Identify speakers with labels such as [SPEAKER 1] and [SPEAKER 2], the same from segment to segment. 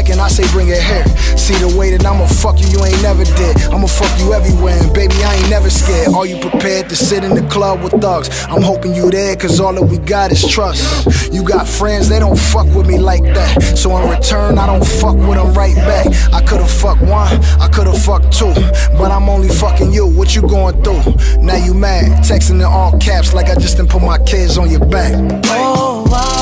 [SPEAKER 1] second, I say bring it here. See the way that I'ma fuck you, you ain't never did. I'ma fuck you everywhere, and baby, I ain't never scared. Are you prepared to sit in the club with thugs? I'm hoping you there, cause all that we got is trust. You got friends, they don't fuck with me like that. So in return, I don't fuck with them right back. I could've fucked one, I could've fucked two, but I'm only fucking you. What you going through? Now you mad, texting in all caps like I just didn't put my kids on your back.
[SPEAKER 2] Oh, wow.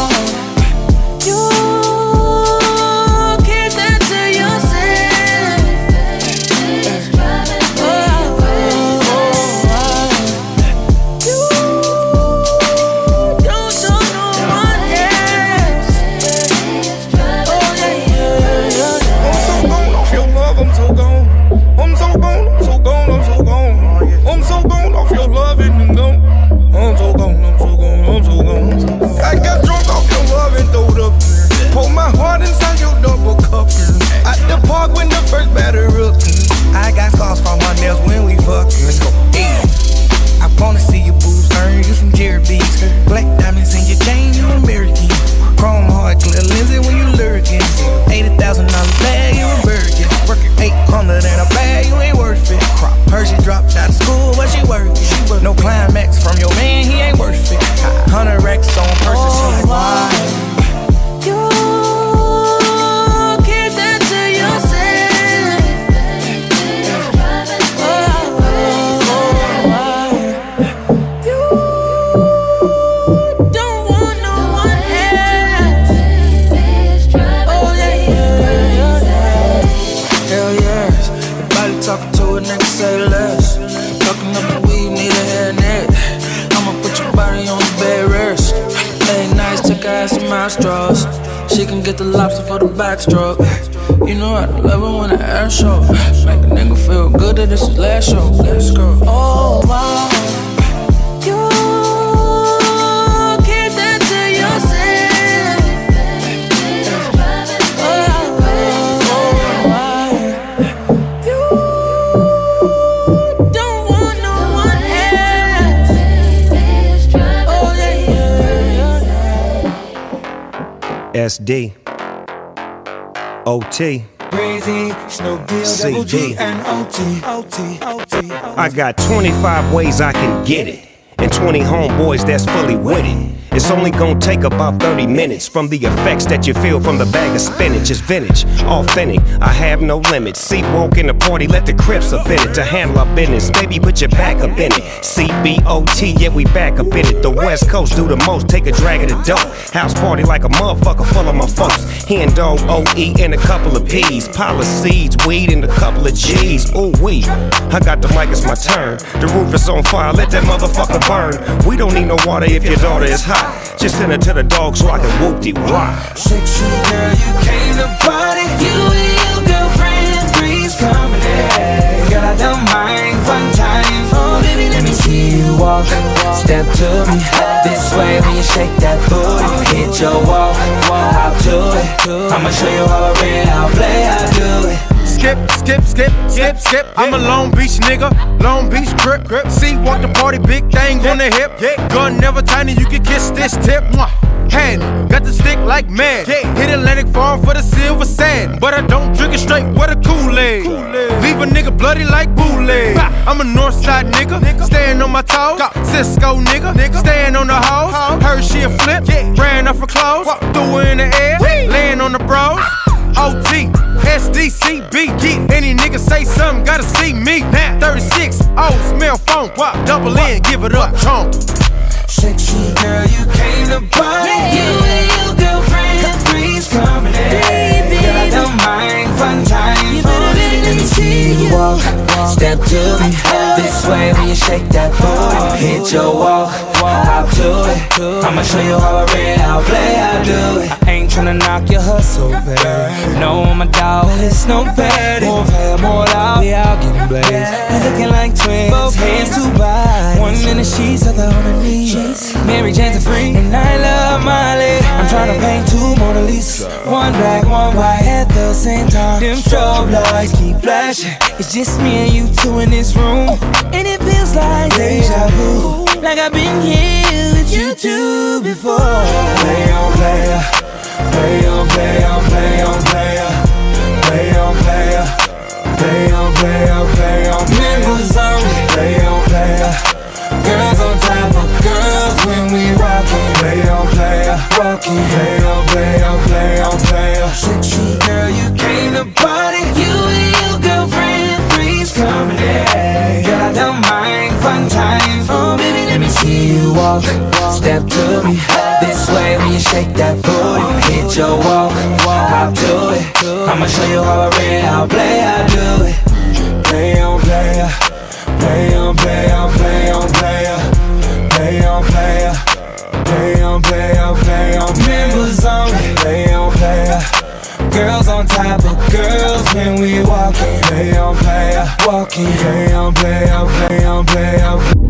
[SPEAKER 3] SD. OT.
[SPEAKER 4] Breezy, Snoop Deal,
[SPEAKER 3] CD.
[SPEAKER 4] and OT, OT, OT.
[SPEAKER 3] I got 25 ways I can get it, and 20 homeboys that's fully with it. It's only gonna take about 30 minutes from the effects that you feel from the bag of spinach. It's vintage, authentic, I have no limits. See, walk in the party, let the crips up in it to handle our business. Baby, put your back up in it. CBOT, yeah, we back up in it. The West Coast do the most, take a drag of the dope. House party like a motherfucker full of my folks. Hen dog, OE, and a couple of P's. Pile of seeds, weed, and a couple of G's. Ooh, we. I got the mic, it's my turn. The roof is on fire, let that motherfucker burn. We don't need no water if your daughter is hot. Just send her to the dog so I can whoop de why.
[SPEAKER 4] Sexy girl, you came to party. You and your girlfriend, three's coming in. Girl, I don't mind one time. Oh, baby, let me see you walk. Step to me this way when you shake that booty. Hit your wall, hop to it. I'ma show you how I read, play, I do it.
[SPEAKER 5] Skip, skip, skip, skip, skip. I'm a Long Beach nigga, Long Beach grip, grip. See, want the party, big thing on the hip. Gun never tiny, you can kiss this tip. Hand, got the stick like mad. Hit Atlantic Farm for the silver sand, but I don't drink it straight with a Kool-Aid. Leave a nigga bloody like bootleg. I'm a Northside nigga, staying on my toes. Cisco nigga, staying on the hose. Heard she a flip, ran off her clothes, threw her in the air, laying on the bros. OT, SDCB, get any nigga say something, gotta see me. Now 36, oh, smell phone, pop, double in, give it up, chomp.
[SPEAKER 4] Sexy girl, you came to party. You and your girlfriend, three's coming in. Walk. Step to me this way when you shake that booty. Hit your walk, hop to it. I'ma show you how I read, how I play, I do it. I ain't tryna knock your hustle, babe. No, I'm a dog, but it's no bad. More fair, more loud. We all getting blazed. And looking like twins, both hands to body. One minute she's other on her knees. Mary Jane's a freak, and I love Miley. I'm tryna paint two Mona Lisa. One black, one white. At the same time. Them strobe lights keep flashing. It's just me and you two in this room. And it feels like deja vu. Like I've been here with you two before. Play on player. Play on, play on, play on, player. Play on, player. Play on, play on, play on. Members only. Play on, player. Girls on top of girls when we rockin'. Play on, player. Rockin'. Play on, play on, play on, player. This way when you shake that booty. Hit your walk, hop to it. I'ma show you how I I play, I do it. Play on player, play on play on play on player, play on player, play on play on play on members only. Play on player. Girls on top of girls when we walking. Play on player, walking. Play on play on play on play on.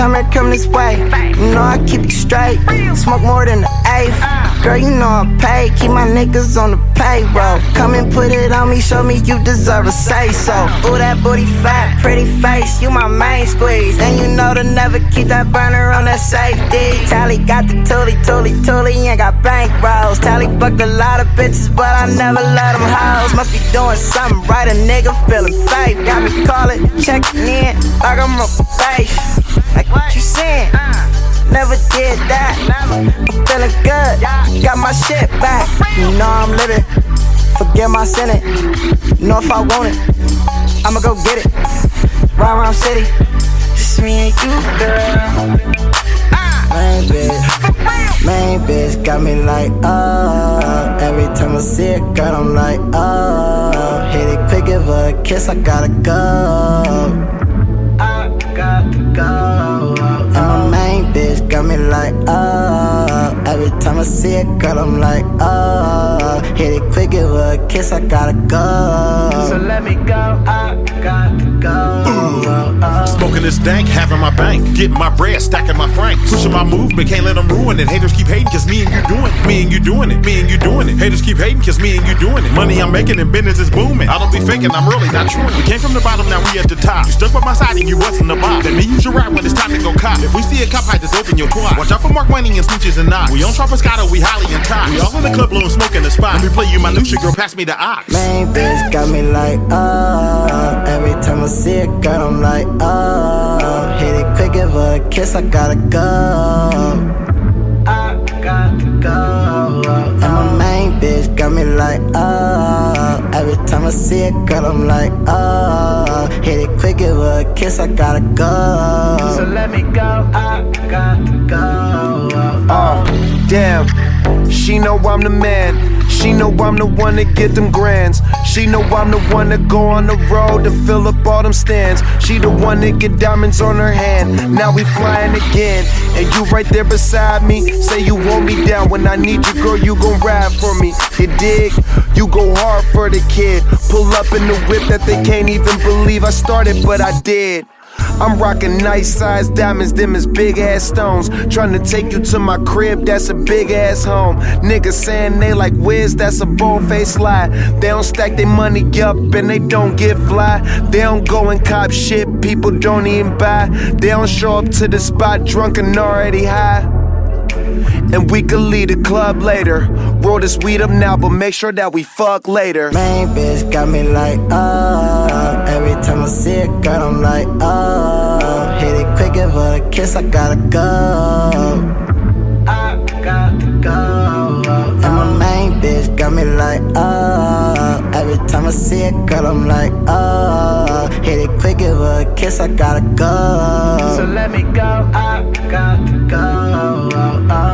[SPEAKER 6] Come here, come this way. You know I keep you straight. Smoke more than the eighth. Girl, you know I pay. Keep my niggas on the payroll. Come and put it on me, show me you deserve a say so. Ooh, that booty fat, pretty face. You my main squeeze. And you know to never keep that burner on that safety. Tally got the toolie, toolie, toolie, and got bank rolls. Tally fucked a lot of bitches, but I never let them hoes. Must be doing something right, a nigga feeling safe. Got me calling, checking in, like I'm a face. Like what you saying? Never did that. I'm feeling good. Got my shit back. You know I'm living. Forget my sinning. Know if I want it, I'ma go get it. Round round city. Just me and you, girl. Main bitch, main bitch got me like, oh. Every time I see it, girl, I'm like, oh. Hit it quick, give her a kiss, I gotta go. I got to go. Got me like, oh. Every time I see it, girl, I'm like, oh. Hit it quick, give her a kiss, I gotta go. So let me go, I got to go. Oh.
[SPEAKER 7] Smoking this dank, having my bank, getting my bread, stacking my francs, pushing my movement, can't let them ruin it. Haters keep hating cause me and you doing it, me and you doing it, me and you doing it. Haters keep hating cause me and you doing it. Money I'm making and business is booming. I don't be faking, I'm really not true. We came from the bottom, now we at the top. You stuck by my side and you wasn't the boss. That means you right when it's time to go cop. If we see a cop, I just open your twat. Watch out for Mark Money and snitches and knots. We on Tropiscato, we highly in top. We all in the club blowing smoke in the spot. Let me play you my new shit, girl, pass me the ox.
[SPEAKER 6] Main bitch got me like, oh. Every time I see it, girl, I'm like, oh. Hit it quick, give her a kiss, I gotta go. I got to go. And my main bitch got me like, oh. Every time I see it, girl, I'm like, oh. Hit it quick, give her a kiss, I gotta go. So let me go, I got to go.
[SPEAKER 8] Uh, damn, she know I'm the man. She know I'm the one to get them grands. She know I'm the one to go on the road and fill up all them stands. She the one that get diamonds on her hand. Now we flying again, and you right there beside me. Say you want me down when I need you, girl. You gon' ride for me. You dig? You go hard for the kid. Pull up in the whip that they can't even believe I started, but I did. I'm rocking nice size diamonds, them is big ass stones. Trying to take you to my crib, that's a big ass home. Niggas saying they like Wiz, that's a bold face lie. They don't stack their money up and they don't get fly. They don't go and cop shit, people don't even buy. They don't show up to the spot drunk and already high. And we could leave the club later. Roll this weed up now, but make sure that we fuck later.
[SPEAKER 6] Main bitch got me like, oh. Time I see it, girl, I'm like, oh. Hit it quick, give her a kiss, I gotta go. I got to go. And my main bitch got me like, oh. Every time I see it, girl, I'm like, oh. Hit it quick, give her a kiss, I gotta go. So let me go, I got to go.
[SPEAKER 9] looking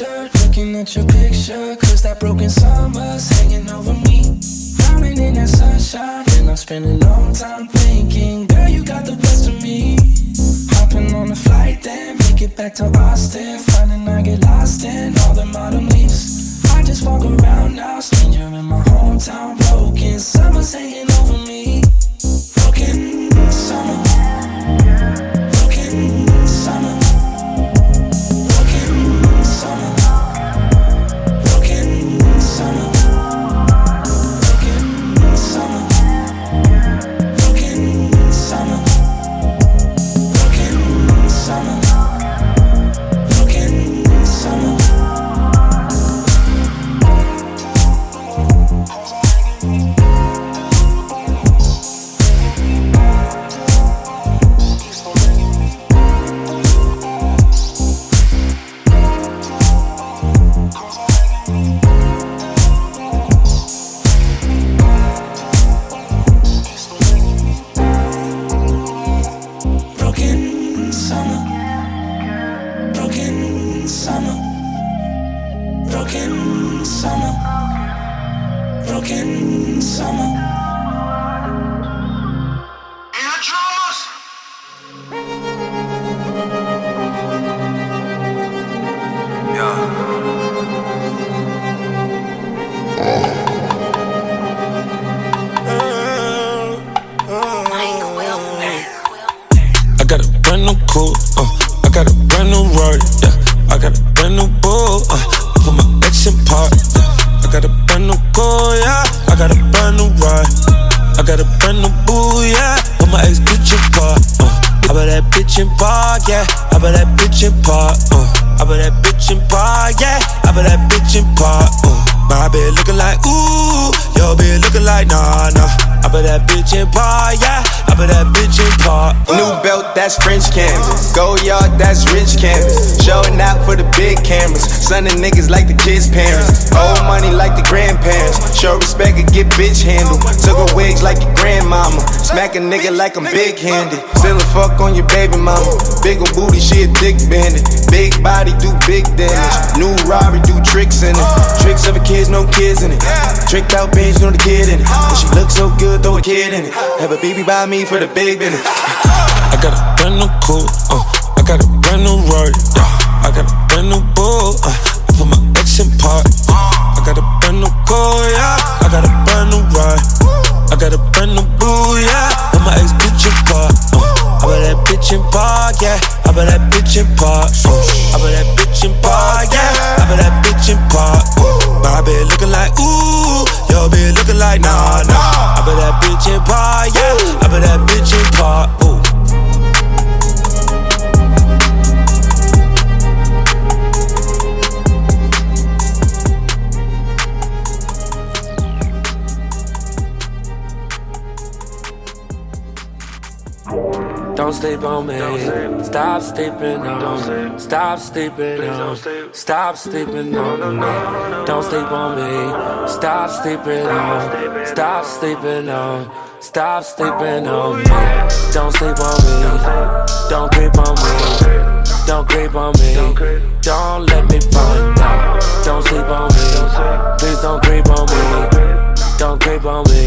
[SPEAKER 9] sweatshirt, looking at your picture. Cause that broken summer's hanging over me. Drowning in that sunshine, and I'm spending a long time thinking, girl, you got the best of me. Hopping on a flight, then make it back to Austin. Finding I get lost in all the modern leaves. I just walk around now, stranger in my hometown, broken. Summer's hanging over me.
[SPEAKER 10] That's French canvas. Gold yard, that's rich canvas. Showing out for the big cameras. Son niggas like the kids' parents. Old money like the grandparents. Show respect and get bitch handled. Took a wigs like your grandmama. Smack a nigga like I'm big handed. Still a fuck on your baby mama. Big ol' booty, she a dick bandit. Big body, do big damage. New Rari, do tricks in it. Tricks of a kids, no kids in it. Tricked out bitch, no the kid in it. And she look so good, throw a kid in it. Have a baby by me for the big business.
[SPEAKER 11] I got a brand new coupe, uh, I got a brand new Rari, yeah. I got a brand new bull, uh, I put my ex in park. I got a brand new car, yeah. I got a brand new ride. I got a brand new boo, yeah. Put my ex bitch in park. Uh, I bet that bitch in park, yeah. I bet that bitch in park. Uh, I bet that bitch in park, yeah. I bet that bitch in park. Uh, my bitch looking sleep on me. Stop sleeping on. me. Stop sleeping on. me. Stop sleeping on me. Don't sleep on me. Stop sleeping on. Stop sleeping on. Stop sleeping on me. Don't sleep on me. Don't creep on me. Don't creep on me. Don't let me find out. Don't sleep on me. Please don't creep on me. Don't creep on me.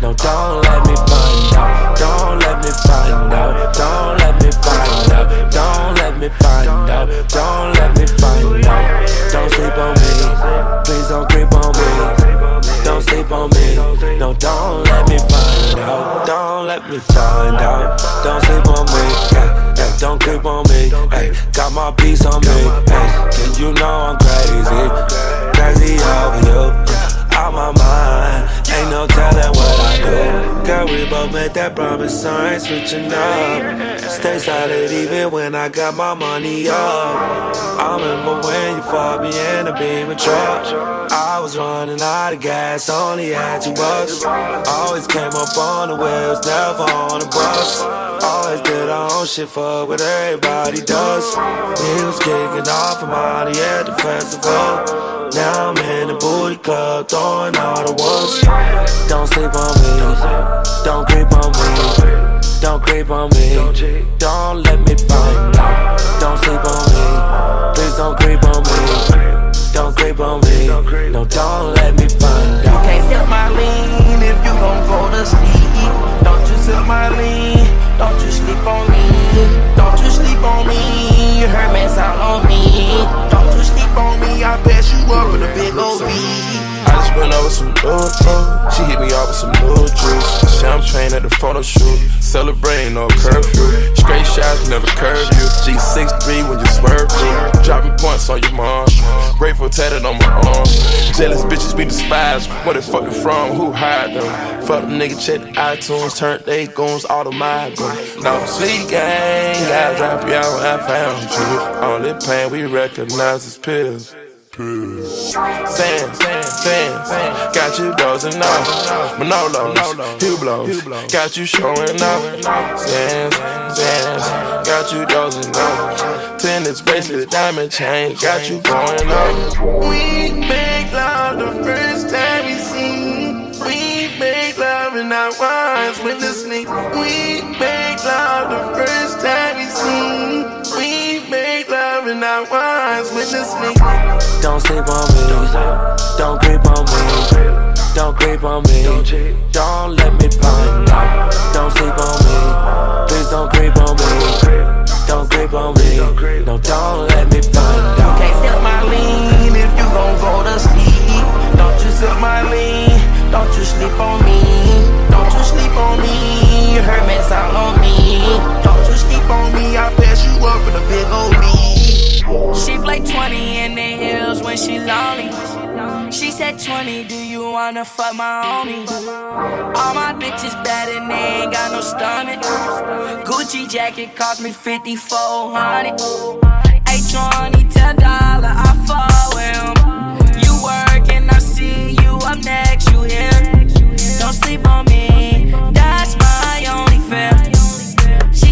[SPEAKER 11] No, don't let me find out. Don't let me find out. Don't let me find out. Don't let me find out. Don't let me find out. Don't sleep on me. Please don't creep on me. Don't sleep on me. No, don't let me find out. Don't let me find out. Don't sleep on me. Ay, don't creep on me. Ay, got my piece on me. Ay, and you know I'm crazy. Crazy over you. Out my mind. Ain't no telling what I do. Girl, we both made that promise. I ain't switching up. Stay solid even when I got my money up. I remember when you fought me in a beamer truck. I was running out of gas, only had two bucks. Always came up on the wheels, never on the bus. Always did our own shit, fuck what everybody does. He was kicking off a money at the festival. Now I'm in the booty club, throwing all the ones. Don't sleep on me, don't creep on me, don't creep on me, don't let me find out. Don't sleep on me, please don't creep on me, don't creep on me, no, don't let me find out.
[SPEAKER 12] You Can't sip my lean if you gon' go to sleep. Don't you sip my lean, don't you sleep on me, don't you sleep on me. You heard me sound on me, you up in a big old V.
[SPEAKER 13] I just went over some new She hit me off with some new juice. Champagne at the photo shoot. Celebrating no curfew. Straight shots never curve you. G63 when you swerve through. Dropping points on your mom. Grateful tatted on my arm. Jealous bitches we despise. Where they fuck you from? Who hired them? Fuck them nigga check the iTunes. Turn they goons all to my gun. No sleep gang. I drop you out when I found you. Only pain we recognize is pills. Sands, sands, got you dozing off. Manolos, Hublots, got you showing off. Sands, sands, got you dozing off. Tennis bracelet, diamond chain, got you going off.
[SPEAKER 12] We make love the first time we seen. We make love in our with the snake. We make love the first time we seen. We make love in our wines with snake.
[SPEAKER 11] Don't sleep on me, don't creep on me, don't creep on me, don't let me find out. Don't sleep on me, please don't creep on me, don't creep on me, no, don't let me find out.
[SPEAKER 12] Can't sip my lean if you gon' go to sleep. Don't you sip my lean, don't you sleep on me, don't you sleep on me. Me sound on me, don't you sleep on me. I pass you up in a big old V.
[SPEAKER 2] She play 20 in the hills when she lonely. She said 20, do you wanna fuck my homie? All my bitches bad and they ain't got no stomach. Gucci jacket cost me 5400. H20, $10, I fall with him. You work and I see you up next, you here. Don't sleep on me,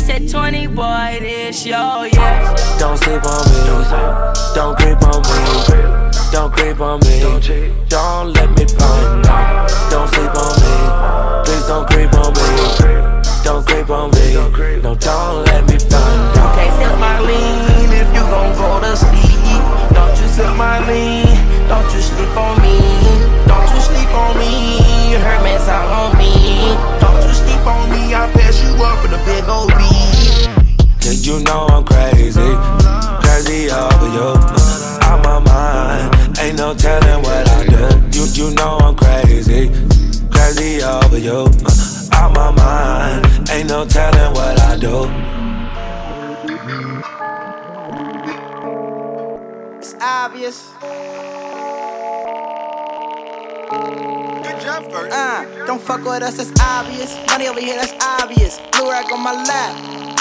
[SPEAKER 2] said 20, boy, this yo, yeah.
[SPEAKER 11] Don't sleep on me, don't creep on me, don't creep on me, don't let me find out. Don't sleep on me, please don't creep on me, don't creep on me, no, don't let me find out.
[SPEAKER 12] Can't sip my lean if you gon' go to sleep. Don't you sip my lean, don't you sleep on me, don't you sleep on me.
[SPEAKER 14] Fuck with us, it's obvious. Money over here, that's obvious. Blue rack on my lap.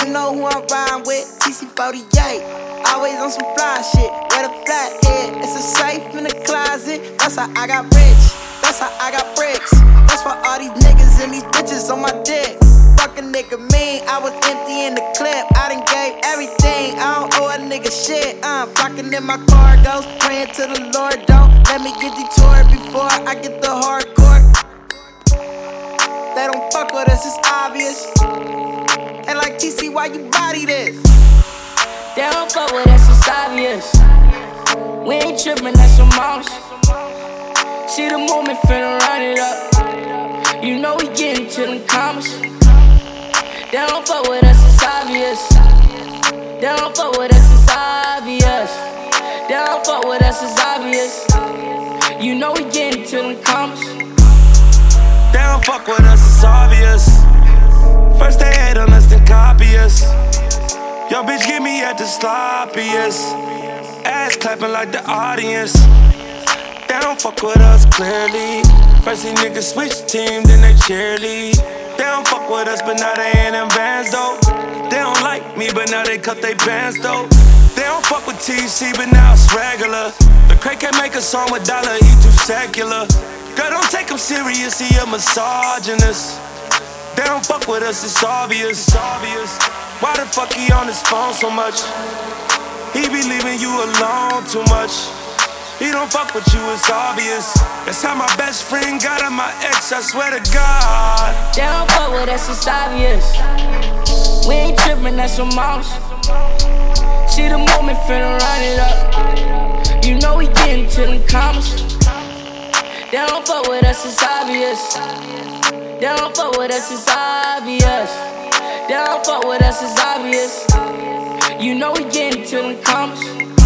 [SPEAKER 14] You know who I'm riding with? TC48. Always on some fly shit. With a flat head. It's a safe in the closet. That's how I got rich. That's how I got bricks. That's why all these niggas and these bitches on my dick. Fuck a nigga mean, I was empty in the clip. I done gave everything. I don't owe a nigga shit. Uh, I'm flocking in my cargoes, praying to the Lord. Don't let me get detoured before I get the hardcore. They don't fuck with us, it's obvious. And like TC, why you body this?
[SPEAKER 2] They don't fuck with us, it's obvious. We ain't tripping, that's some mouse. See the movement, finna run it up. You know we getting to them commas. They don't fuck with us, it's obvious. They don't fuck with us, it's obvious. They don't fuck with us, it's obvious. You know we getting to them commas.
[SPEAKER 11] They don't fuck with us, it's obvious. First they hate on us, then copy us. Yo, bitch, get me at the sloppiest. Ass clapping like the audience. They don't fuck with us clearly. First these niggas switch team, then they cheerlead. They don't fuck with us, but now they in them bands though. They don't like me, but now they cut they bands though. They don't fuck with TC, but now it's regular. The crack can't make a song with Dollar, he too secular. Girl, don't take him serious, he a misogynist. They don't fuck with us, it's obvious. It's obvious. Why the fuck he on his phone so much? He be leaving you alone too much. He don't fuck with you, it's obvious. That's how my best friend got on my ex, I swear to God.
[SPEAKER 2] They don't fuck with us, it's obvious. We ain't tripping, that's some mouse. See the moment, finna run it up. You know we getting to them commas. They don't fuck with us, it's obvious. They don't fuck with us, it's obvious. They don't fuck with us, it's obvious. You know we getting to them commas.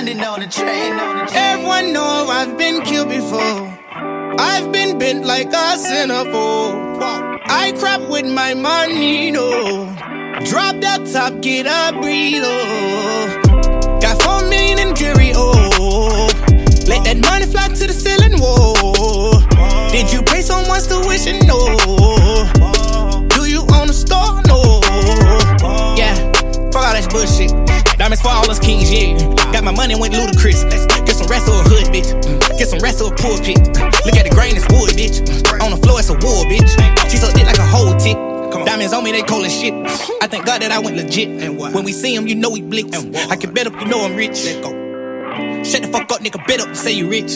[SPEAKER 15] On the train.
[SPEAKER 16] Everyone know I've been killed before. I've been bent like a centerfold. I crap with my money, no. Drop that top, get a breathe, oh. Got four million in jury, oh. Let that money fly to the ceiling, whoa. Did you pay someone's tuition? No. Do you own a store? No. Yeah, fuck all that bullshit. Diamonds for all us kings, yeah. My money, went ludicrous. Get some rest of a hood, bitch. Get some rest of a pulpit. Look at the grain, it's wood, bitch. On the floor, it's a wood, bitch. She sucked it like a whole tick. Diamonds on me, they cold as shit. I thank God that I went legit. And When we see him, you know we blitz. I can bet up, you know I'm rich. Let go. Shut the fuck up, nigga. Bet up, you say you rich.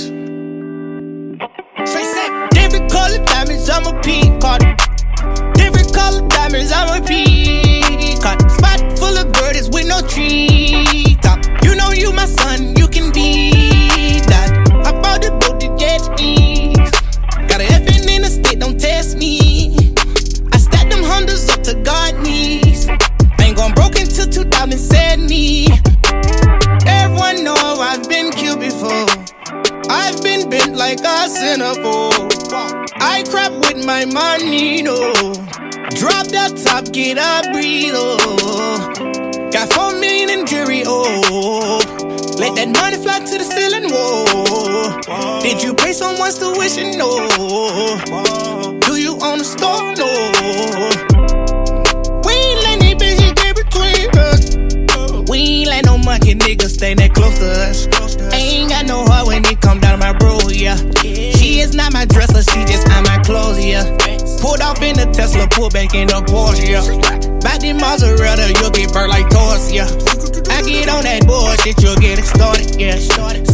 [SPEAKER 16] Straight set. Different color diamonds, I'm a peacock. Different color diamonds, I'm a peacock. Spot full of birdies with no tree You my son, you can be that. I bought the boat to jet skis. Got a FN in the state, don't test me. I stack them hundreds up to God knees. Ain't gone broke until 2070. Everyone know I've been killed before. I've been bent like a centerfold. I crap with my money, no. Drop that top, get a breathe, oh. Got four million in jury, oh. Let that money fly to the ceiling, whoa. Did you pay someone's tuition? No. Do you own a store? No. We ain't let any bitches get between us. We ain't let no monkey niggas stay that close to us. Ain't got no heart when it come down to my bro, yeah. She is not my dresser, she just on my clothes, yeah. Pulled off in the Tesla, pulled back in the Porsche, yeah. Back the mozzarella, you'll get burnt like toast, yeah. I get on that bullshit, you'll get it started, yeah.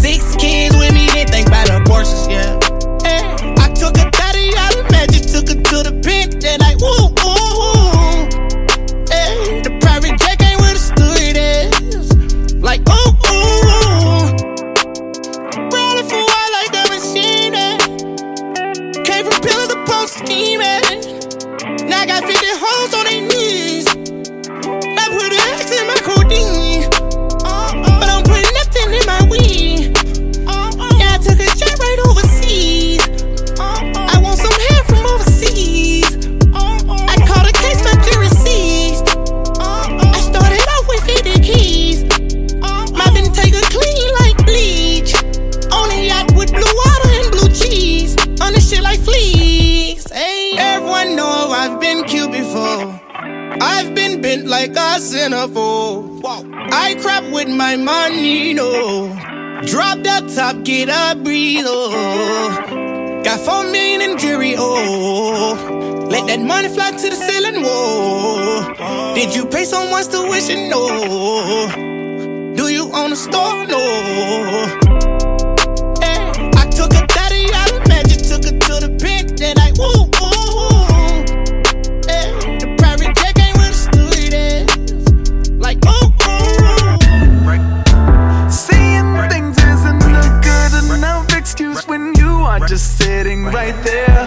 [SPEAKER 16] Six kids with me, they think about abortions, yeah. Hey, I took a centerfold. Oh. I crap with my money, no. Drop that top, get a breathe, oh. Got four million in jury, oh. Let that money fly to the ceiling, whoa. Did you pay someone's tuition? No. Do you own a store? No. Hey, I took a 30 out of magic, took her to the pit, then I woo.
[SPEAKER 11] right there.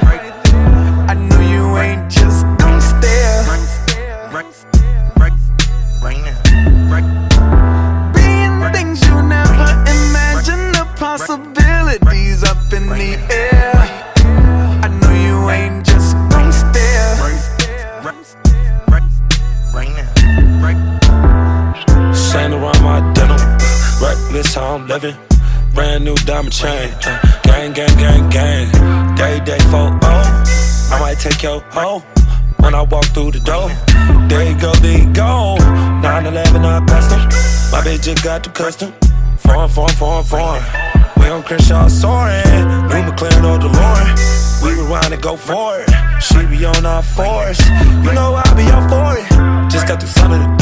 [SPEAKER 11] Your hoe when I walk through the door. There you go, there you go. 911, I custom. My bitch just got the custom. Foreign, foreign, foreign, foreign. We on Crenshaw soaring. New McLaren or DeLorean. We rewind and go for it. She be on our force. You know I be on for it. Just got the son of the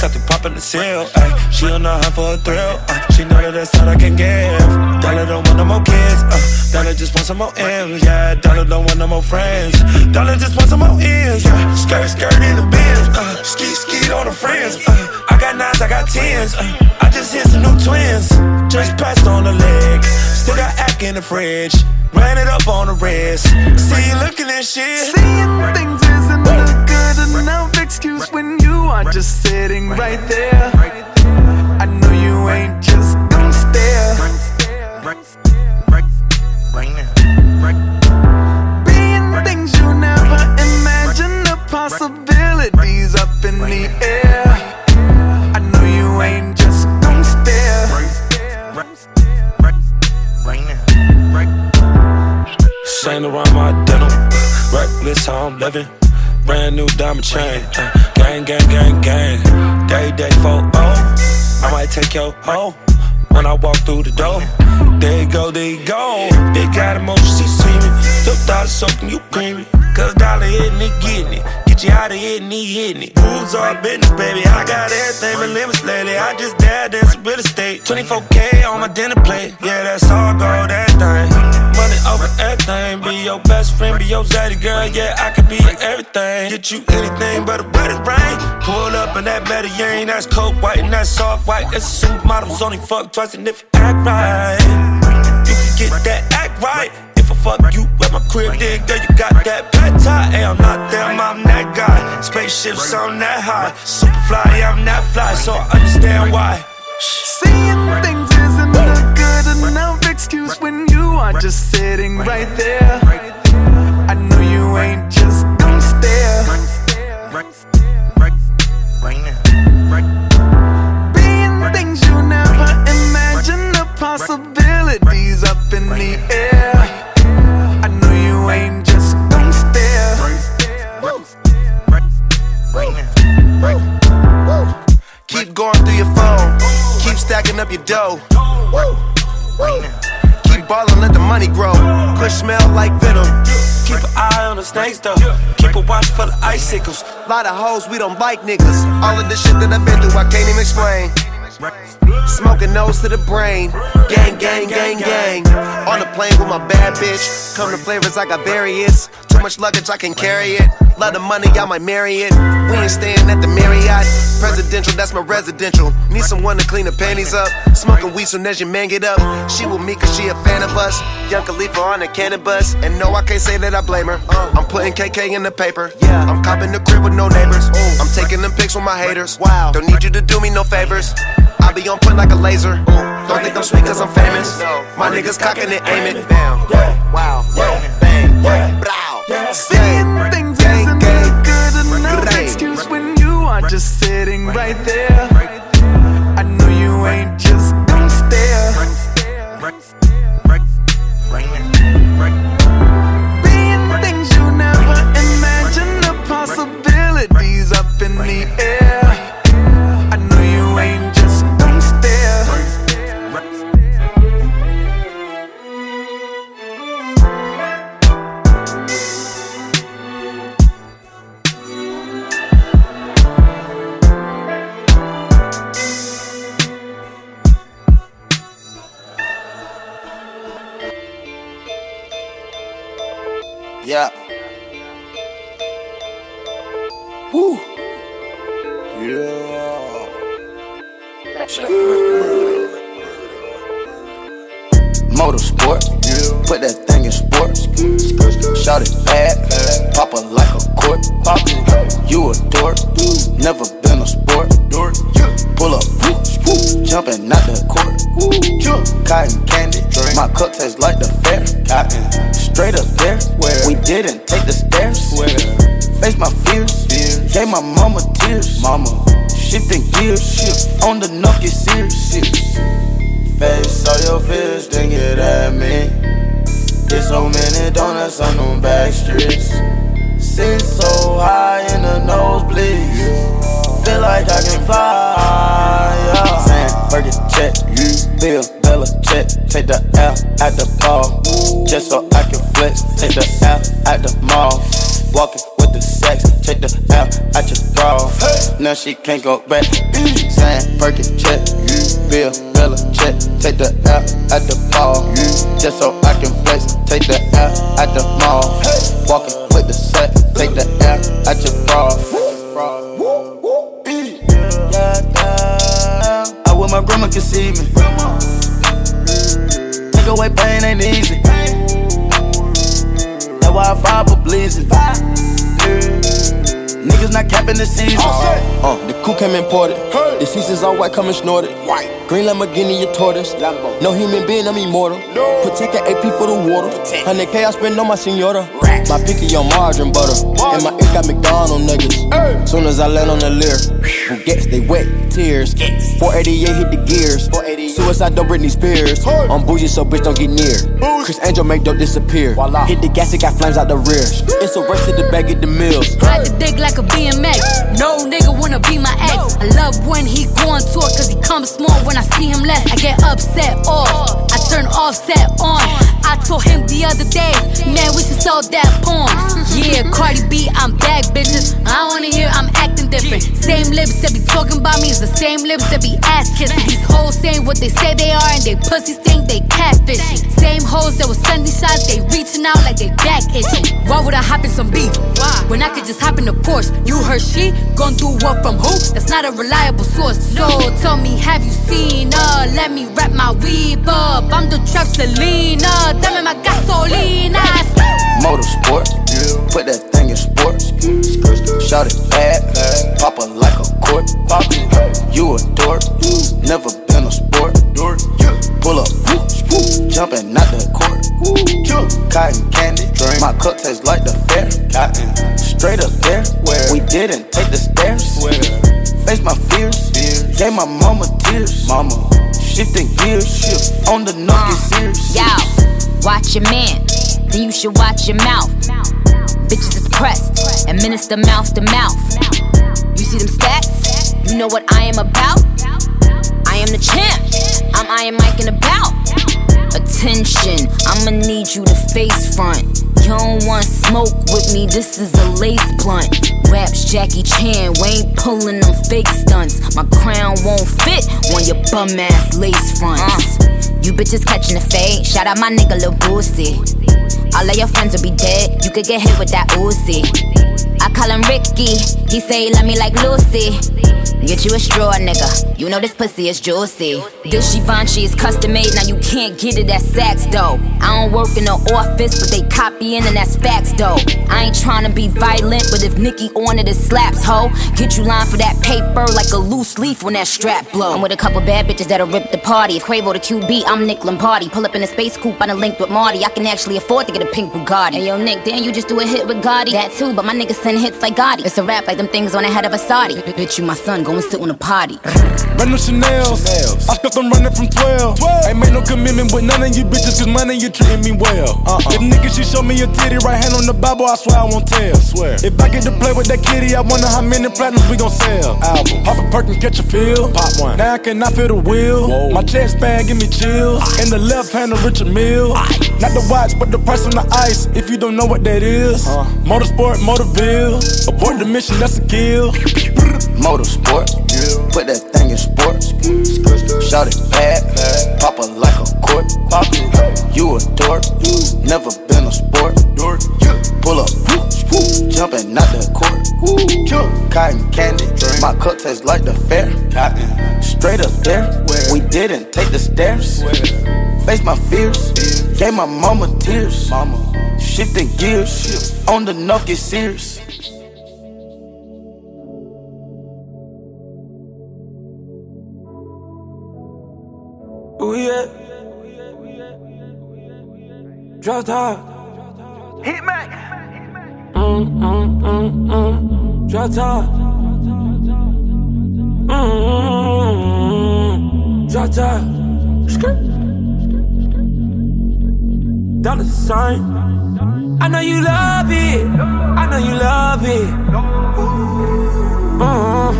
[SPEAKER 11] got the poppin' the seal. Uh, she on the hunt for a thrill. She know that that's all I can give. Dollar don't want no more kids. Uh, Dollar just want some more M's. Yeah, Dollar don't want no more friends. Dollar just want some more M's. Yeah, skirt, skirt in the bins. Uh, ski, ski on the friends. Uh, I got nines, I got tens. Uh, I just hit some new twins. Just passed in the fridge. Ran it up on the wrist. See you looking at shit.
[SPEAKER 17] Seeing things isn't good enough excuse when you are just sitting right there. I know you ain't just gonna stare. Being things you never imagine, the possibilities up in the air.
[SPEAKER 11] Reckless how I'm living. Brand new diamond chain. Uh, gang, gang, gang, gang. Day, day, four, oh. I might take your hoe when I walk through the door. There you go, there you go. Big got emotion, she see me. Your daughter soaking, you creamy. Cause dollar hitting it, getting it. Get you out of here and he hitting it. Moves all business, baby. I got everything but limits lately. I just dad dance real estate. 24K on my dinner plate. Yeah, that's all gold, that thing. Money over everything. Be your best friend, be your zaddy girl. Yeah, I could be everything. Get you anything but a wedding ring. Pull up in that Medellin. That's coke white and that's soft white. That's a supermodels only fuck twice and if you act right, you can get that act right. Fuck you at my crib, then girl, you got that pet tie. Hey, I'm not them, I'm that guy. Spaceships on that high. Super fly, I'm that fly, so I understand why.
[SPEAKER 17] Seeing things isn't a good enough excuse when you are just sitting right there. I know you ain't just up
[SPEAKER 8] your dough. Keep ballin', let the money grow. Kush smell like venom.
[SPEAKER 11] Keep an eye on the snakes though. Keep a watch for the icicles.
[SPEAKER 8] Lot of hoes, we don't like niggas. All of the shit that I've been through, I can't even explain. Smoking nose to the brain. Gang, gang, gang, gang. On the plane with my bad bitch. Come to flavors, I got various. Too much luggage, I can carry it. Lot of money, I might marry it. We ain't staying at the Marriott. Presidential, that's my residential. Need someone to clean the panties up. Smoking weed soon as your man get up. She with me cause she a fan of us. Young Khalifa on the cannabis. And no, I can't say that I blame her. I'm putting KK in the paper. Yeah, I'm copping the crib with no neighbors. I'm taking them pics with my haters. Wow, don't need you to do me no favors. I be on point like a laser. Don't think I'm sweet cause I'm famous. My niggas cocking and aiming. Wow. Bang.
[SPEAKER 17] Seeing things isn't a good enough. Excuse when you are just sitting right there.
[SPEAKER 18] Bill Bella check. Take the L at the ball. Just so I can flex. Take the L at the mall. Walking with the sex. Take the L at your bra. Now she can't go back. Saying, Fergie check, Bill Bella check. Take the L at the ball. Just so I can flex. Take the L at the mall. Walking with the set. Take the L at your bra. Wish my grandma can see me. Take away pain ain't easy. That's why I fire for blazing. Niggas not capping the season.
[SPEAKER 19] Uh, the coup came imported. The seasons all white, coming snorted. White. Green Lamborghini, a tortoise. Lambo. No human being, I'm immortal. No. Protect an AP for the water. 100K I spend on my senora. My picky on margarine butter. And my got McDonald niggas. Soon as I land on the Lear, who gets they wet tears. 488 hit the gears. Suicide don't Britney Spears. I'm bougie, so bitch don't get near. Criss Angel make dope disappear. Hit the gas, it got flames out the rear. It's a rush to the bag at the mills.
[SPEAKER 20] Ride the dick like a BMX. No nigga wanna be my ex. I love when he go on tour, cause he comes small when I see him less. I get upset off, I turn offset on. I told him the other day, man, we should sell that porn. Yeah, Cardi B, I'm back, bitches. I wanna hear I'm acting different. Same lips that be talking about me is the same lips that be ass kissing. These hoes saying what they say they are, and they pussies think they catfishing. Same hoes that was sending shots, they reaching out like they back itching. Why would I hop in some beef? When I could just hop in a Porsche. You heard she gon' do what from who? That's not a reliable source. So tell me, have you seen her? Let me wrap my weave up. I'm the trap Selena. Dame my gasolina.
[SPEAKER 18] Motorsport, put that thing in sports. Shout it bad, pop it like a court. You a dork, never been a sport. Pull up, jumping out the court. Cotton candy, my cup tastes like the fair. Straight up there, we didn't take the stairs. Face my fears, gave my mama tears. Mama, shifting gears, shift on the nuck, get serious.
[SPEAKER 21] Yo, watch your man, then you should watch your mouth. Bitches is pressed, administer mouth to mouth. You see them stats? You know what I am about? I am the champ. I'm Iron Mike and about. Attention, I'ma need you to face front. You don't want smoke with me, this is a lace blunt. Raps Jackie Chan, we ain't pulling them fake stunts. My crown won't fit on your bum ass lace fronts. Uh. You bitches catching the fade, shout out my nigga Lil Boosie. All of your friends will be dead, you could get hit with that Uzi. I call him Ricky, he say he love me like Lucy. Get you a straw, nigga. You know this pussy is juicy. This Givenchy is custom made, now you can't get it at Saks though. I don't work in the office, but they copying and that's facts though. I ain't trying to be violent, but if Nicki on it, the slaps, ho. Get you lined for that paper like a loose leaf when that strap blow. I'm with a couple bad bitches that'll rip the party. If Quavo the QB, I'm Nick Lombardi. Pull up in a space coupe, I done linked with Marty. I can actually afford to get a pink Bugatti. Hey yo, Nick, damn, you just do a hit with Gotti. That too, but my niggas send hits like Gotti. It's a rap like them things on the head of a Saudi. Bitch, you my son, go and sit on a potty.
[SPEAKER 5] Run them Chanel's. I skipped them running from 12. Ain't made no commitment with none of you bitches, cause money you treating me well. Uh-uh. If niggas, she show me a titty, right hand on the Bible, I swear I won't tell. Swear. If I get to play with that kitty, I wonder how many platinums we gon' sell. Album. Pop a perk and catch a feel. Pop one. Now I cannot feel the wheel. Whoa. My chest band give me chills. In the left hand of Richard Mille. Not the watch, but the price on the ice. If you don't know what that is. Motorsport, Motorville. Abort the mission, that's a kill.
[SPEAKER 18] Motorsport, yeah. put that thing in sports. Shout it bad, pop it like a court. You a dork, never been a sport. Pull up, jumping out the court. Cotton candy, my cup tastes like the fair. Straight up there, we didn't take the stairs. Face my fears, gave my mama tears. Mama. Shifting gears, on the nuff, get serious.
[SPEAKER 11] Ooh yeah. Drop top.
[SPEAKER 17] Hit me.
[SPEAKER 11] Mm, mm, mm, mm. Drop. Mm, mm, mm. I know you love it. I know you love it. Uh-huh.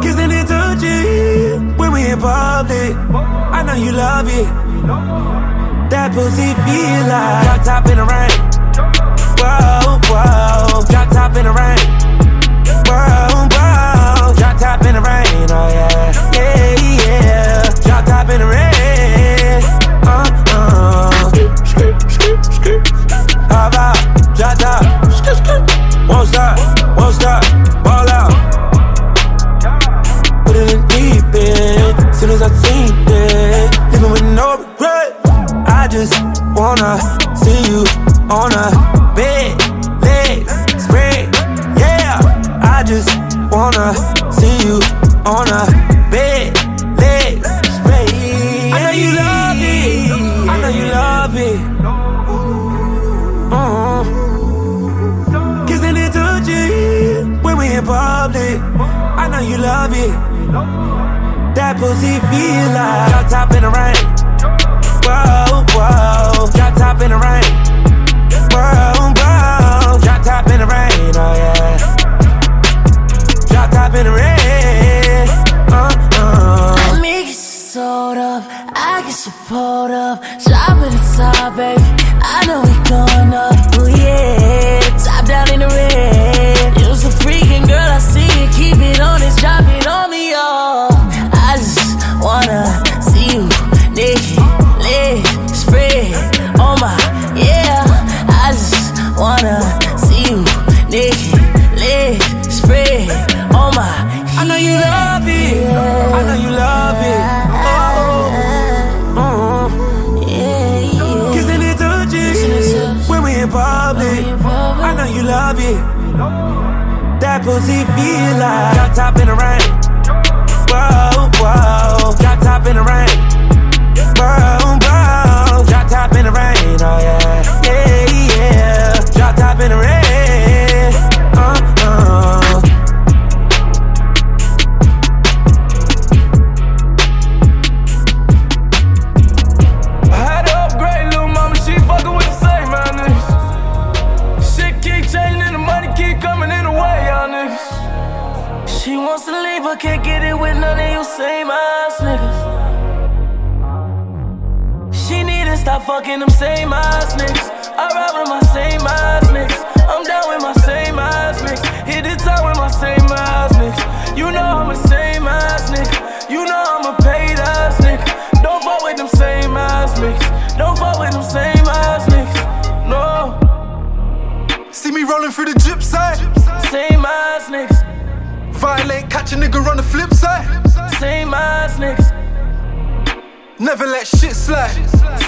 [SPEAKER 11] Kissing and touching when we in public. I know you love it. That pussy feel like drop top in the rain. Whoa, drop top in the rain. Whoa, whoa, drop top in the rain. Oh yeah, yeah, yeah. Drop top in the rain. Uh, uh. How about wanna see you on a bed, legs. I know you love it. I know you love it. Uh-huh. Kissing and touching when we in public. I know you love it. That pussy feel like top in the rain.
[SPEAKER 22] Rolling through the drip side.
[SPEAKER 2] Same ass niggas.
[SPEAKER 22] Violate, catch a nigga on the flip side.
[SPEAKER 2] Same ass niggas.
[SPEAKER 22] Never let shit slide.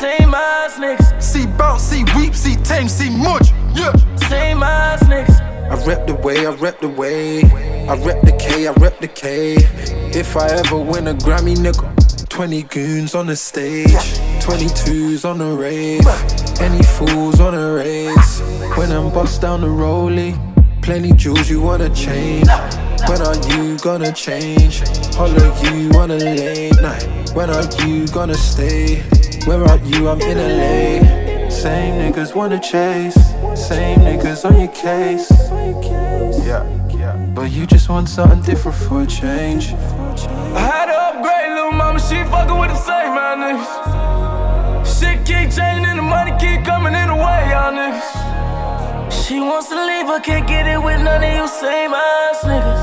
[SPEAKER 2] Same ass niggas.
[SPEAKER 22] See bounce, see weep, see tame, see much. Yeah.
[SPEAKER 2] Same ass niggas.
[SPEAKER 22] I rep the way, I rep the way. I rep the K, I rep the K. If I ever win a Grammy, nigga. 20 goons on the stage, 22s on the rave. Any fools on a race. When I'm bust down the rollie, plenty jewels you wanna change. When are you gonna change? Holler you on a late night. When are you gonna stay? Where are you? I'm in LA. Same niggas wanna chase. Same niggas on your case. Yeah. But you just want something different for a change.
[SPEAKER 23] I had to upgrade, little mama, she fucking with the same, man, niggas. Shit keep changing, the money keep coming in the way, y'all niggas.
[SPEAKER 2] She wants to leave, but can't get it with none of you same ass niggas.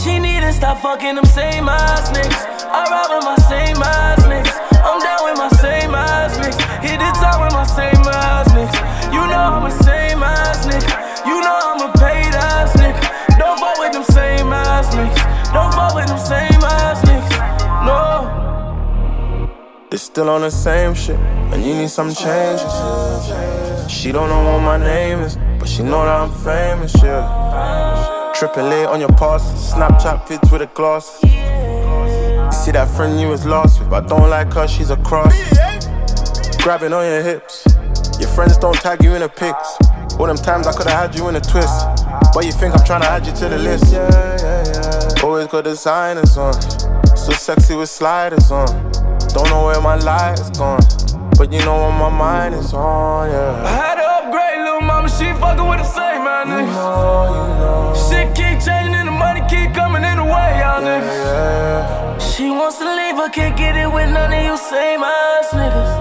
[SPEAKER 2] She need to stop fucking them same ass niggas. I ride with my same ass niggas. I'm down with my same ass niggas. Hit the top with my same ass niggas. You know I'm a same ass nigga. You know I'm a paid ass nigga. Don't fuck with them same ass niggas. Don't fuck with them same
[SPEAKER 24] Still on the same shit, and you need some changes. She don't know what my name is, but she know that I'm famous, yeah. Triple A on your pass, Snapchat pics with a gloss. You see that friend you was lost with, I don't like her, she's a cross. Grabbing on your hips, your friends don't tag you in the pics. All them times I could've had you in a twist, but you think I'm trying to add you to the list. Always got the signers on. So sexy with sliders on. Don't know where my life's going. But you know what my mind is on, yeah.
[SPEAKER 23] I had to upgrade, little mama. She fucking with the same, man. You know, you know. Shit keep changing and the money keep coming in the way, y'all yeah, niggas. Yeah. She wants to leave, but can't get it with none of you same ass niggas.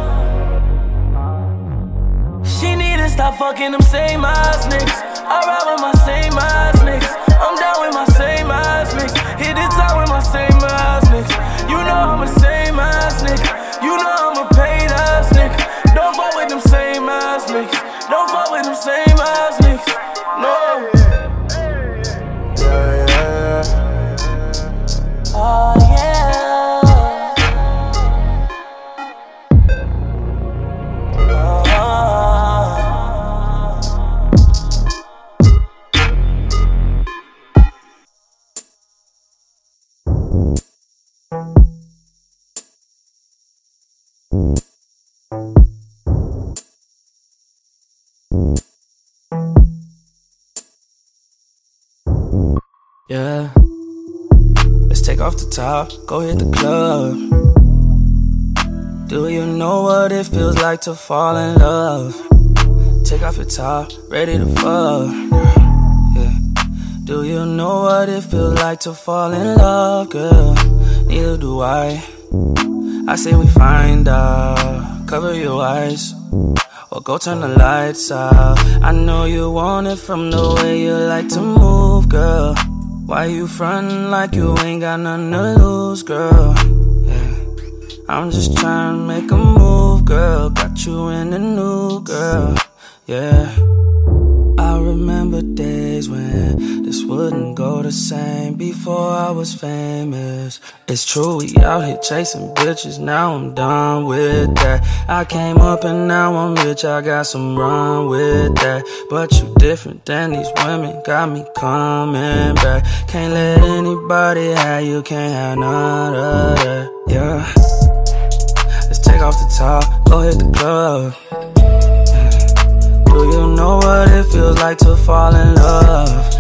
[SPEAKER 23] She need to stop fucking them same ass niggas. I ride with my same ass niggas. I'm down with my same ass niggas. Hit the top with my same ass niggas. You know I'm a same ass nigga. You know I'm a paid ass nigga. Don't fuck with them same ass niggas. Don't fuck with them same ass niggas. No.
[SPEAKER 24] Yeah, yeah,
[SPEAKER 23] yeah. Oh, yeah.
[SPEAKER 4] Off the top, go hit the club. Do you know what it feels like to fall in love? Take off your top, ready to fuck. Yeah. Do you know what it feels like to fall in love, girl? Neither do I. I say we find out, cover your eyes. Or go turn the lights out. I know you want it from the way you like to move, girl. Why you frontin' like you ain't got nothing to lose, girl? Yeah. I'm just trying to make a move, girl. Got you in the new, girl. Yeah. I remember days when this wouldn't go the same before I was famous. It's true, we out here chasing bitches, now I'm done with that. I came up and now I'm rich, I got some run with that. But you different than these women, got me coming back. Can't let anybody have you, can't have none of that. Yeah. Let's take off the top, go hit the club. Do you know what it feels like to fall in love?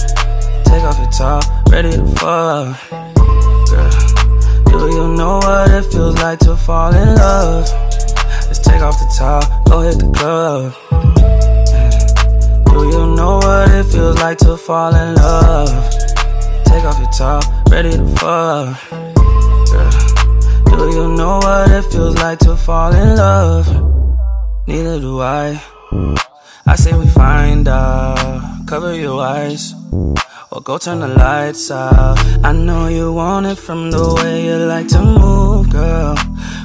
[SPEAKER 4] Take off your top, ready to fuck. You know what it feels like to fall in love? Let's take off the top, go hit the club. Mm. Do you know what it feels like to fall in love? Take off your top, ready to fuck. Girl, do you know what it feels like to fall in love? Neither do I. I say we find out, cover your eyes, or go turn the lights out. I know you want it from the way you like to move, girl.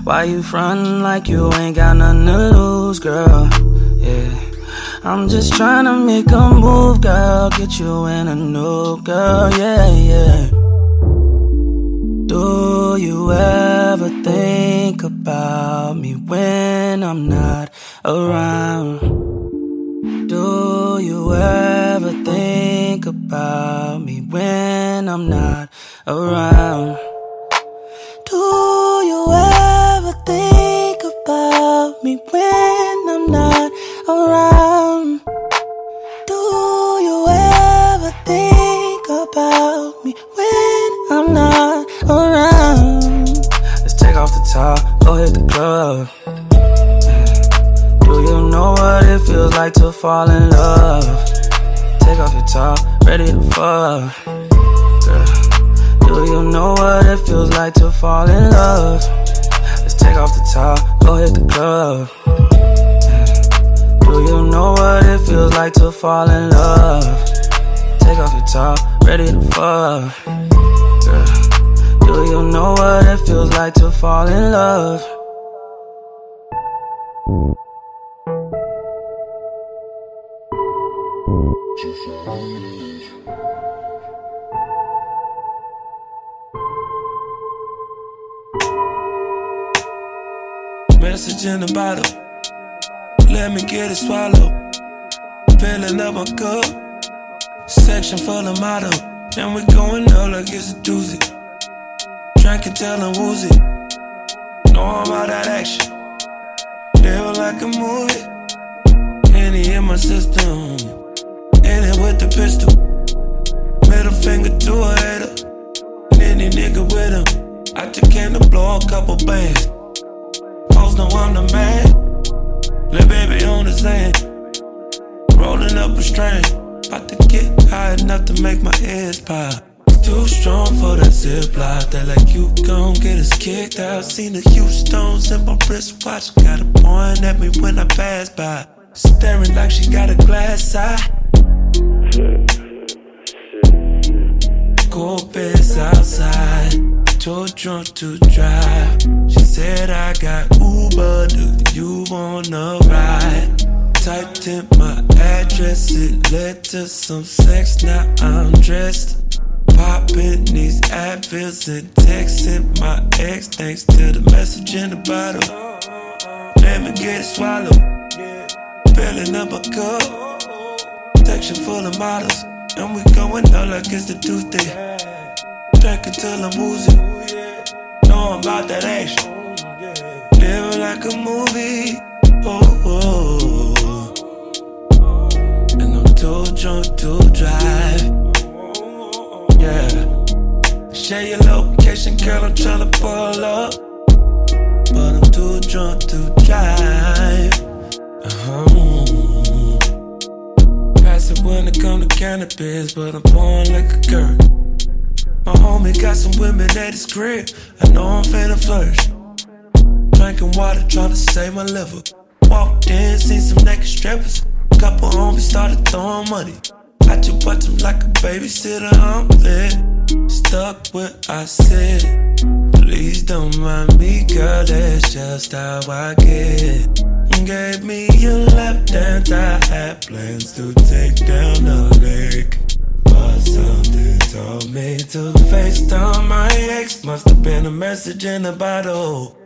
[SPEAKER 4] Why you frontin' like you ain't got nothing to lose, girl? Yeah. I'm just trying to make a move, girl. Get you in a new girl, yeah, yeah. Do you ever think about me when I'm not around? Do you ever think about me when I'm not around? Do you ever think about me when I'm not around? Do you ever think about me when I'm not around? Let's take off the top, go hit the club. Know what it feels like to fall in love? Take off your top, ready to fuck. Girl, do you know what it feels like to fall in love? Let's take off the top, go hit the club. Do you know what it feels like to fall in love? Take off your top, ready to fuck. Girl, do you know what it feels like to fall in love?
[SPEAKER 11] Message in the bottle. Let me get it swallowed. Filling up my cup. Section full of motto. And we going up like it's a doozy. Drinking till I'm woozy. Know I'm out that action. Feel like a movie. Any in my system. With the pistol. Middle finger to a hater. And any nigga with him. I took care blow a couple bands. Hoes know I'm the man. Lil' baby on the sand. Rolling up a strand. About to get high enough to make my ears pop. Too strong for that zip lock. They like you gon' get us kicked out. Seen the huge stones in my wristwatch. Got a point at me when I pass by. Staring like she got a glass eye. Cold beds outside. Too drunk to drive. She said I got Uber. Do you wanna ride? Typed in my address. It led to some sex. Now I'm dressed. Popping these Advils and texting my ex. Thanks to the message in the bottle. Let me get it swallowed. Filling up a cup. Protection full of models. And we going out like it's the Tuesday. Drinking till I'm woozy. Know I'm about that action. Living like a movie. Oh, oh. And I'm too drunk to drive. Yeah. Share your location, girl. I'm tryna pull up. But I'm too drunk to drive. Pass it when it come to cannabis, but I'm pouring like a girl. My homie got some women at his crib. I know I'm finna flourish. Drinking water, trying to save my liver. Walked in, seen some naked strippers. Couple homies started throwing money. I just watch them like a babysitter, I'm lit. Stuck what I said. Please don't mind me, girl, that's just how I get. You gave me a lap dance, I had plans to take down the lake. But something told me to FaceTime my ex. Must have been a message in the bottle.